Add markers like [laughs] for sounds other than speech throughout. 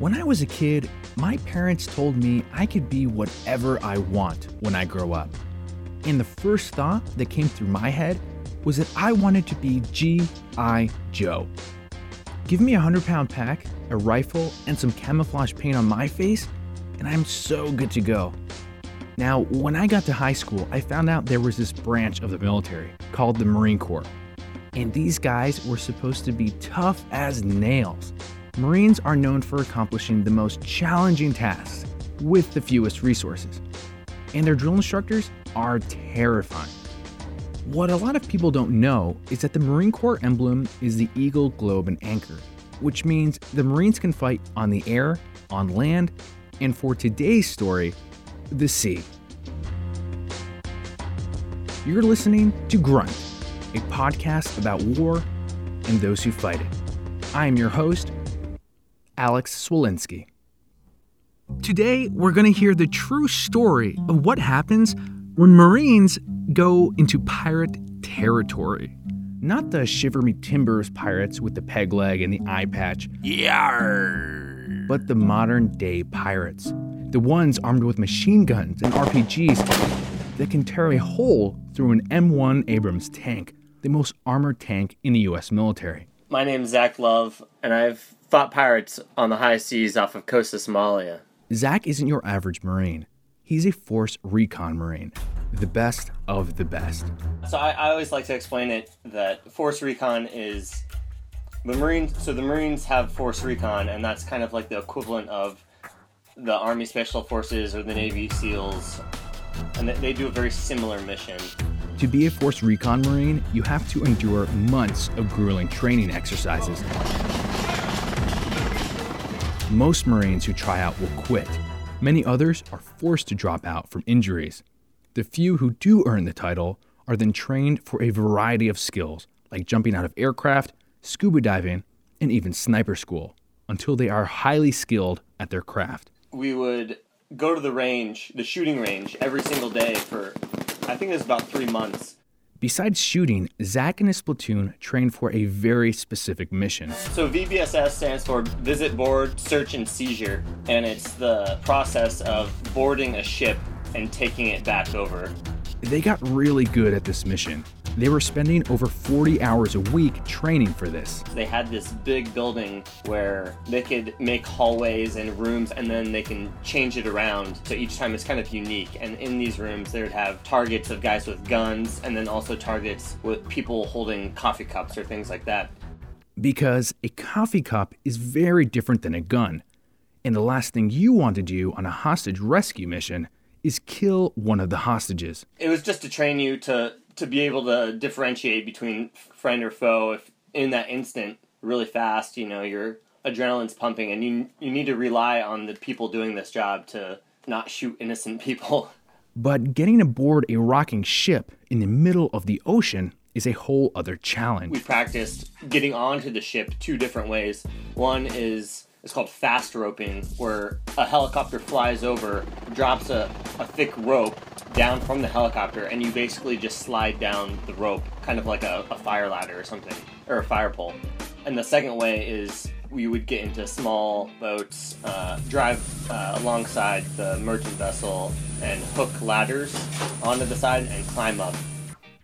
When I was a kid, my parents told me I could be whatever I want when I grow up. And the first thought that came through my head was that I wanted to be G.I. Joe. Give me a 100 pound pack, a rifle, and some camouflage paint on my face, and I'm so good to go. Now, when I got to high school, I found out there was this branch of the military called the Marine Corps. And these guys were supposed to be tough as nails. Marines are known for accomplishing the most challenging tasks with the fewest resources. And their drill instructors are terrifying. What a lot of people don't know is that the Marine Corps emblem is the eagle, globe, and anchor, which means the Marines can fight on the air, on land, and for today's story, the sea. You're listening to Grunt, a podcast about war and those who fight it. I am your host, Alex Swolinski. Today, we're going to hear the true story of what happens when Marines go into pirate territory. Not the Shiver Me Timbers pirates with the peg leg and the eye patch. Yarr. But the modern day pirates. The ones armed with machine guns and RPGs that can tear a hole through an M1 Abrams tank, the most armored tank in the US military. My name's Zach Love, and I've fought pirates on the high seas off of coast of Somalia. Zach isn't your average Marine. He's a Force Recon Marine, the best of the best. So I, I always like to explain it that Force Recon is the Marines. So the Marines have Force Recon, and that's kind of like the equivalent of the Army Special Forces or the Navy SEALs, and they do a very similar mission. To be a Force Recon Marine, you have to endure months of grueling training exercises. Most Marines who try out will quit. Many others are forced to drop out from injuries. The few who do earn the title are then trained for a variety of skills, like jumping out of aircraft, scuba diving, and even sniper school, until they are highly skilled at their craft. We would go to the range, the shooting range, every single day for I think it was about three months. Besides shooting, Zach and his platoon trained for a very specific mission. So VBSS stands for Visit Board Search and Seizure, and it's the process of boarding a ship and taking it back over. They got really good at this mission. They were spending over 40 hours a week training for this. They had this big building where they could make hallways and rooms and then they can change it around. So each time it's kind of unique. And in these rooms, they would have targets of guys with guns and then also targets with people holding coffee cups or things like that. Because a coffee cup is very different than a gun. And the last thing you want to do on a hostage rescue mission is kill one of the hostages. It was just to train you to to be able to differentiate between friend or foe if in that instant really fast you know your adrenaline's pumping and you you need to rely on the people doing this job to not shoot innocent people. [laughs] But getting aboard a rocking ship in the middle of the ocean is a whole other challenge. We practiced getting onto the ship two different ways. One is it's called fast roping, where a helicopter flies over, drops a, a thick rope down from the helicopter, and you basically just slide down the rope, kind of like a, a fire ladder or something, or a fire pole. And the second way is we would get into small boats, uh, drive uh, alongside the merchant vessel, and hook ladders onto the side and climb up.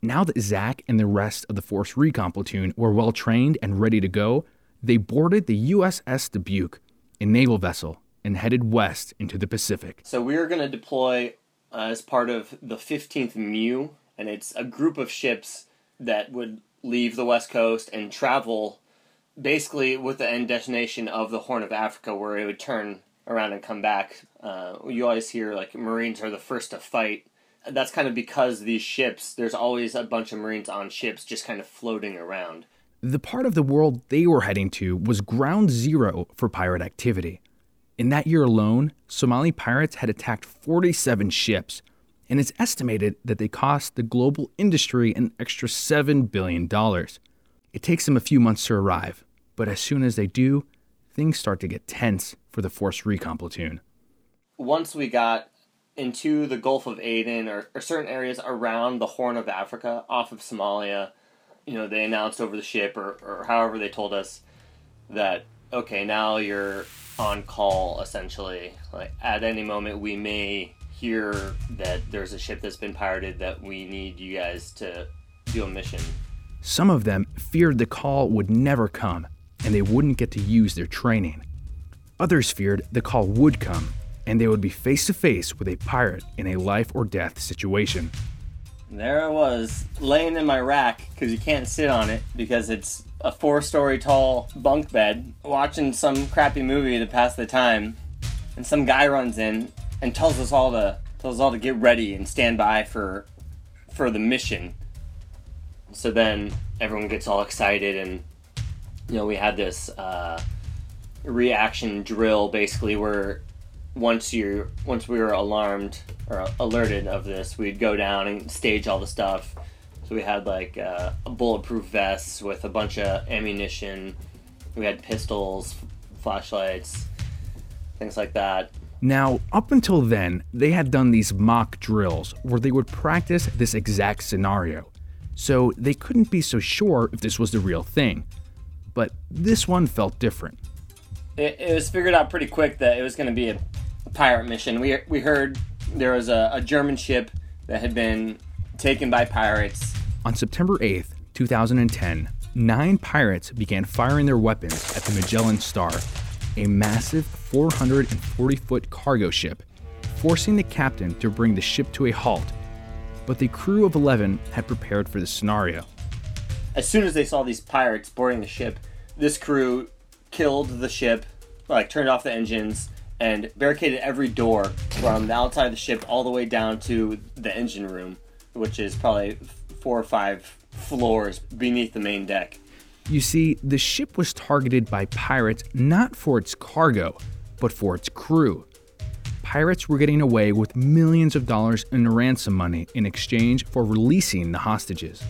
Now that Zach and the rest of the Force Recon platoon were well trained and ready to go, they boarded the USS Dubuque, a naval vessel, and headed west into the Pacific. So we are going to deploy uh, as part of the 15th MEU, and it's a group of ships that would leave the west coast and travel basically with the end destination of the Horn of Africa, where it would turn around and come back. Uh, you always hear like Marines are the first to fight. That's kind of because these ships, there's always a bunch of Marines on ships just kind of floating around. The part of the world they were heading to was ground zero for pirate activity. In that year alone, Somali pirates had attacked 47 ships, and it's estimated that they cost the global industry an extra $7 billion. It takes them a few months to arrive, but as soon as they do, things start to get tense for the Force Recon platoon. Once we got into the Gulf of Aden or, or certain areas around the Horn of Africa off of Somalia, you know, they announced over the ship or, or however they told us that, okay, now you're on call essentially. Like at any moment we may hear that there's a ship that's been pirated that we need you guys to do a mission. Some of them feared the call would never come and they wouldn't get to use their training. Others feared the call would come and they would be face to face with a pirate in a life or death situation. There I was, laying in my rack because you can't sit on it because it's a four story tall bunk bed, watching some crappy movie to pass the time. And some guy runs in and tells us all to tells us all to get ready and stand by for for the mission. So then everyone gets all excited and you know we had this uh, reaction drill basically where once you once we were alarmed or alerted of this, we'd go down and stage all the stuff. So we had like uh, bulletproof vests with a bunch of ammunition. We had pistols, flashlights, things like that. Now, up until then, they had done these mock drills where they would practice this exact scenario. So they couldn't be so sure if this was the real thing. But this one felt different. It, it was figured out pretty quick that it was going to be a pirate mission. We we heard there was a, a German ship that had been taken by pirates. On September 8th, 2010, nine pirates began firing their weapons at the Magellan Star, a massive 440 foot cargo ship, forcing the captain to bring the ship to a halt. But the crew of 11 had prepared for the scenario. As soon as they saw these pirates boarding the ship, this crew killed the ship, like turned off the engines, and barricaded every door from the outside of the ship all the way down to the engine room, which is probably four or five floors beneath the main deck. You see, the ship was targeted by pirates not for its cargo, but for its crew. Pirates were getting away with millions of dollars in ransom money in exchange for releasing the hostages.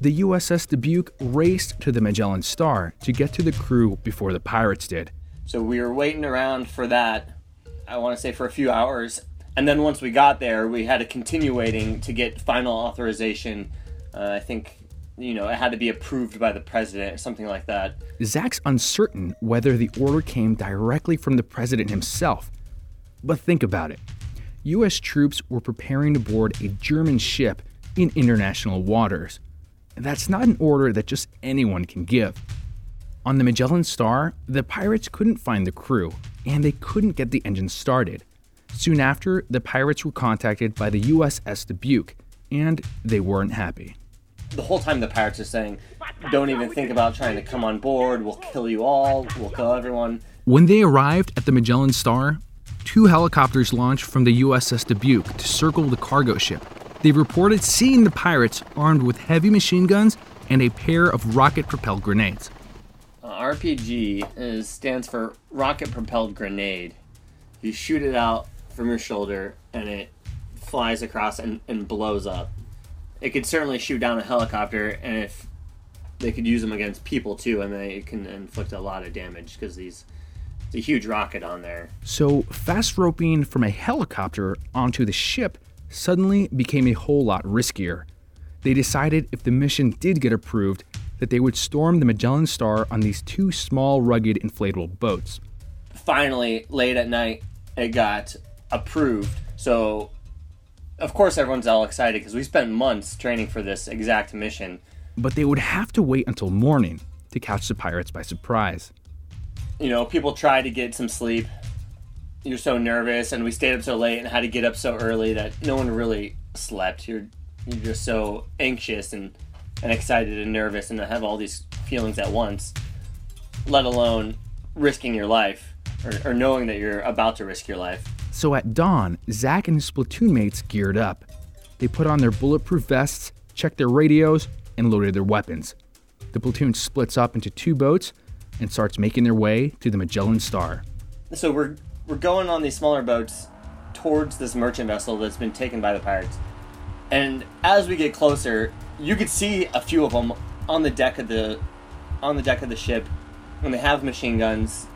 The USS Dubuque raced to the Magellan Star to get to the crew before the pirates did. So we were waiting around for that, I want to say for a few hours. And then once we got there, we had to continue waiting to get final authorization. Uh, I think, you know, it had to be approved by the president or something like that. Zach's uncertain whether the order came directly from the president himself. But think about it U.S. troops were preparing to board a German ship in international waters. That's not an order that just anyone can give. On the Magellan Star, the pirates couldn't find the crew, and they couldn't get the engine started. Soon after, the pirates were contacted by the USS Dubuque, and they weren't happy. The whole time the pirates are saying, don't even think about trying to come on board, we'll kill you all, we'll kill everyone. When they arrived at the Magellan Star, two helicopters launched from the USS Dubuque to circle the cargo ship. They reported seeing the pirates armed with heavy machine guns and a pair of rocket propelled grenades. Uh, RPG is, stands for rocket propelled grenade. You shoot it out from your shoulder and it flies across and, and blows up. It could certainly shoot down a helicopter, and if they could use them against people too, and they can inflict a lot of damage because these a huge rocket on there. So fast roping from a helicopter onto the ship suddenly became a whole lot riskier. They decided if the mission did get approved, that they would storm the Magellan Star on these two small, rugged, inflatable boats. Finally, late at night, it got approved. So, of course, everyone's all excited because we spent months training for this exact mission. But they would have to wait until morning to catch the pirates by surprise. You know, people try to get some sleep. You're so nervous, and we stayed up so late and had to get up so early that no one really slept. You're you're just so anxious and and excited and nervous and to have all these feelings at once, let alone risking your life or, or knowing that you're about to risk your life. So at dawn, Zach and his platoon mates geared up. They put on their bulletproof vests, checked their radios, and loaded their weapons. The platoon splits up into two boats and starts making their way to the Magellan Star. So we're we're going on these smaller boats towards this merchant vessel that's been taken by the pirates. And as we get closer, you could see a few of them on the deck of the on the deck of the ship when they have machine guns.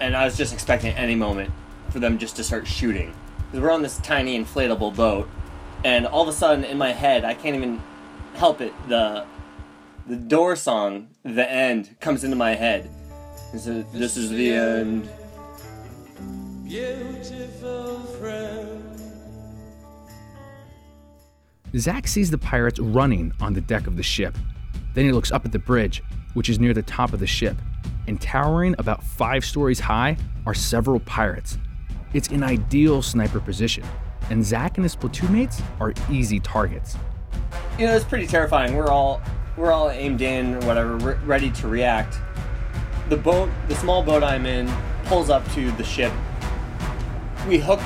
And I was just expecting any moment for them just to start shooting. Because we're on this tiny inflatable boat, and all of a sudden in my head, I can't even help it. The the Doors song, the end, comes into my head. So, this is the end. beautiful friend. Zach sees the pirates running on the deck of the ship. Then he looks up at the bridge, which is near the top of the ship, and towering about five stories high are several pirates. It's an ideal sniper position, and Zach and his platoon mates are easy targets. You know, it's pretty terrifying. We're all we're all aimed in or whatever, re- ready to react. The boat, the small boat I'm in, pulls up to the ship. We hook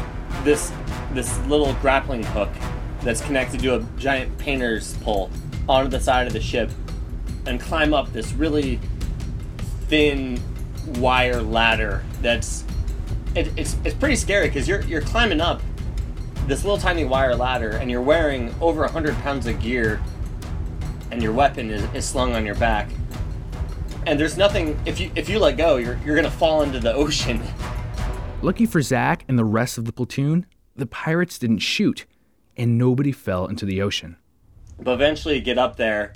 this this little grappling hook that's connected to a giant painter's pole onto the side of the ship and climb up this really thin wire ladder that's it, it's, it's pretty scary because you're, you're climbing up this little tiny wire ladder and you're wearing over 100 pounds of gear and your weapon is, is slung on your back. And there's nothing if you if you let go you're, you're gonna fall into the [laughs] ocean. Lucky for Zach and the rest of the platoon, the pirates didn't shoot, and nobody fell into the ocean. but eventually get up there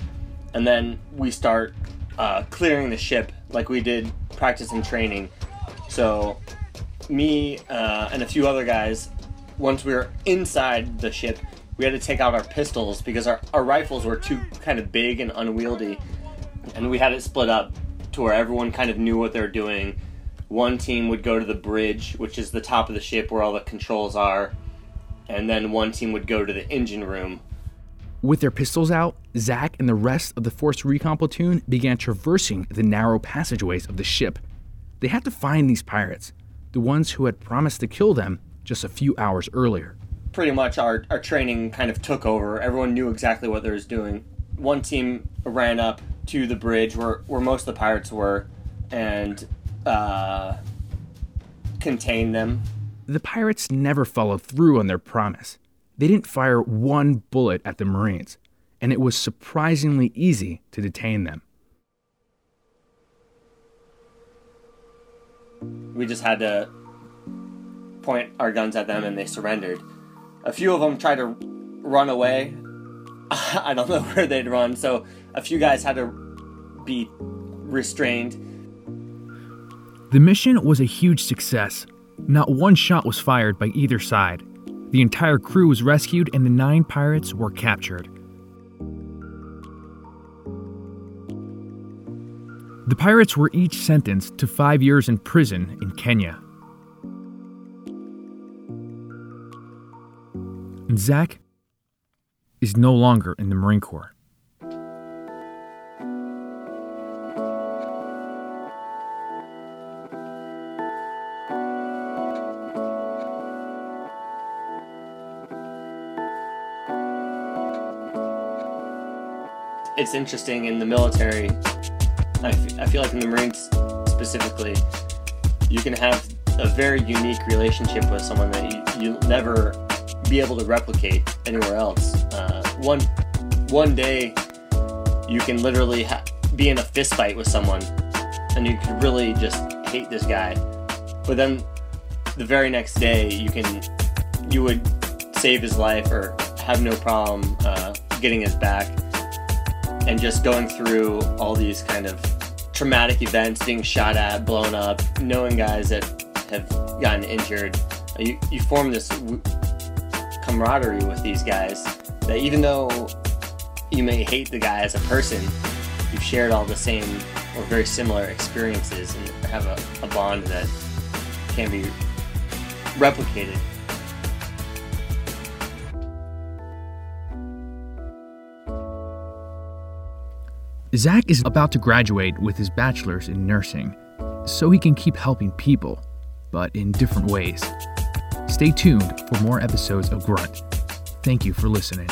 and then we start uh, clearing the ship like we did practice and training so me uh, and a few other guys once we were inside the ship we had to take out our pistols because our, our rifles were too kind of big and unwieldy and we had it split up to where everyone kind of knew what they were doing one team would go to the bridge which is the top of the ship where all the controls are and then one team would go to the engine room With their pistols out, Zach and the rest of the Force Recon platoon began traversing the narrow passageways of the ship. They had to find these pirates, the ones who had promised to kill them just a few hours earlier. pretty much our, our training kind of took over. Everyone knew exactly what they was doing. One team ran up to the bridge where, where most of the pirates were and uh, contained them. The pirates never followed through on their promise. They didn't fire one bullet at the Marines, and it was surprisingly easy to detain them. We just had to point our guns at them and they surrendered. A few of them tried to run away. [laughs] I don't know [laughs] where they'd run, so a few guys had to be restrained. The mission was a huge success. Not one shot was fired by either side. The entire crew was rescued and the nine pirates were captured. The pirates were each sentenced to five years in prison in Kenya. And Zach is no longer in the Marine Corps. It's interesting in the military. I, f- I feel like in the Marines specifically, you can have a very unique relationship with someone that you, you'll never be able to replicate anywhere else. Uh, one one day, you can literally ha- be in a fist fight with someone, and you could really just hate this guy. But then, the very next day, you can you would save his life or have no problem uh, getting his back, and just going through all these kind of traumatic events, being shot at, blown up, knowing guys that have gotten injured. You, you form this camaraderie with these guys that even though you may hate the guy as a person, you've shared all the same or very similar experiences and have a, a bond that can be replicated. Zach is about to graduate with his bachelor's in nursing, so he can keep helping people, but in different ways. Stay tuned for more episodes of Grunt. Thank you for listening.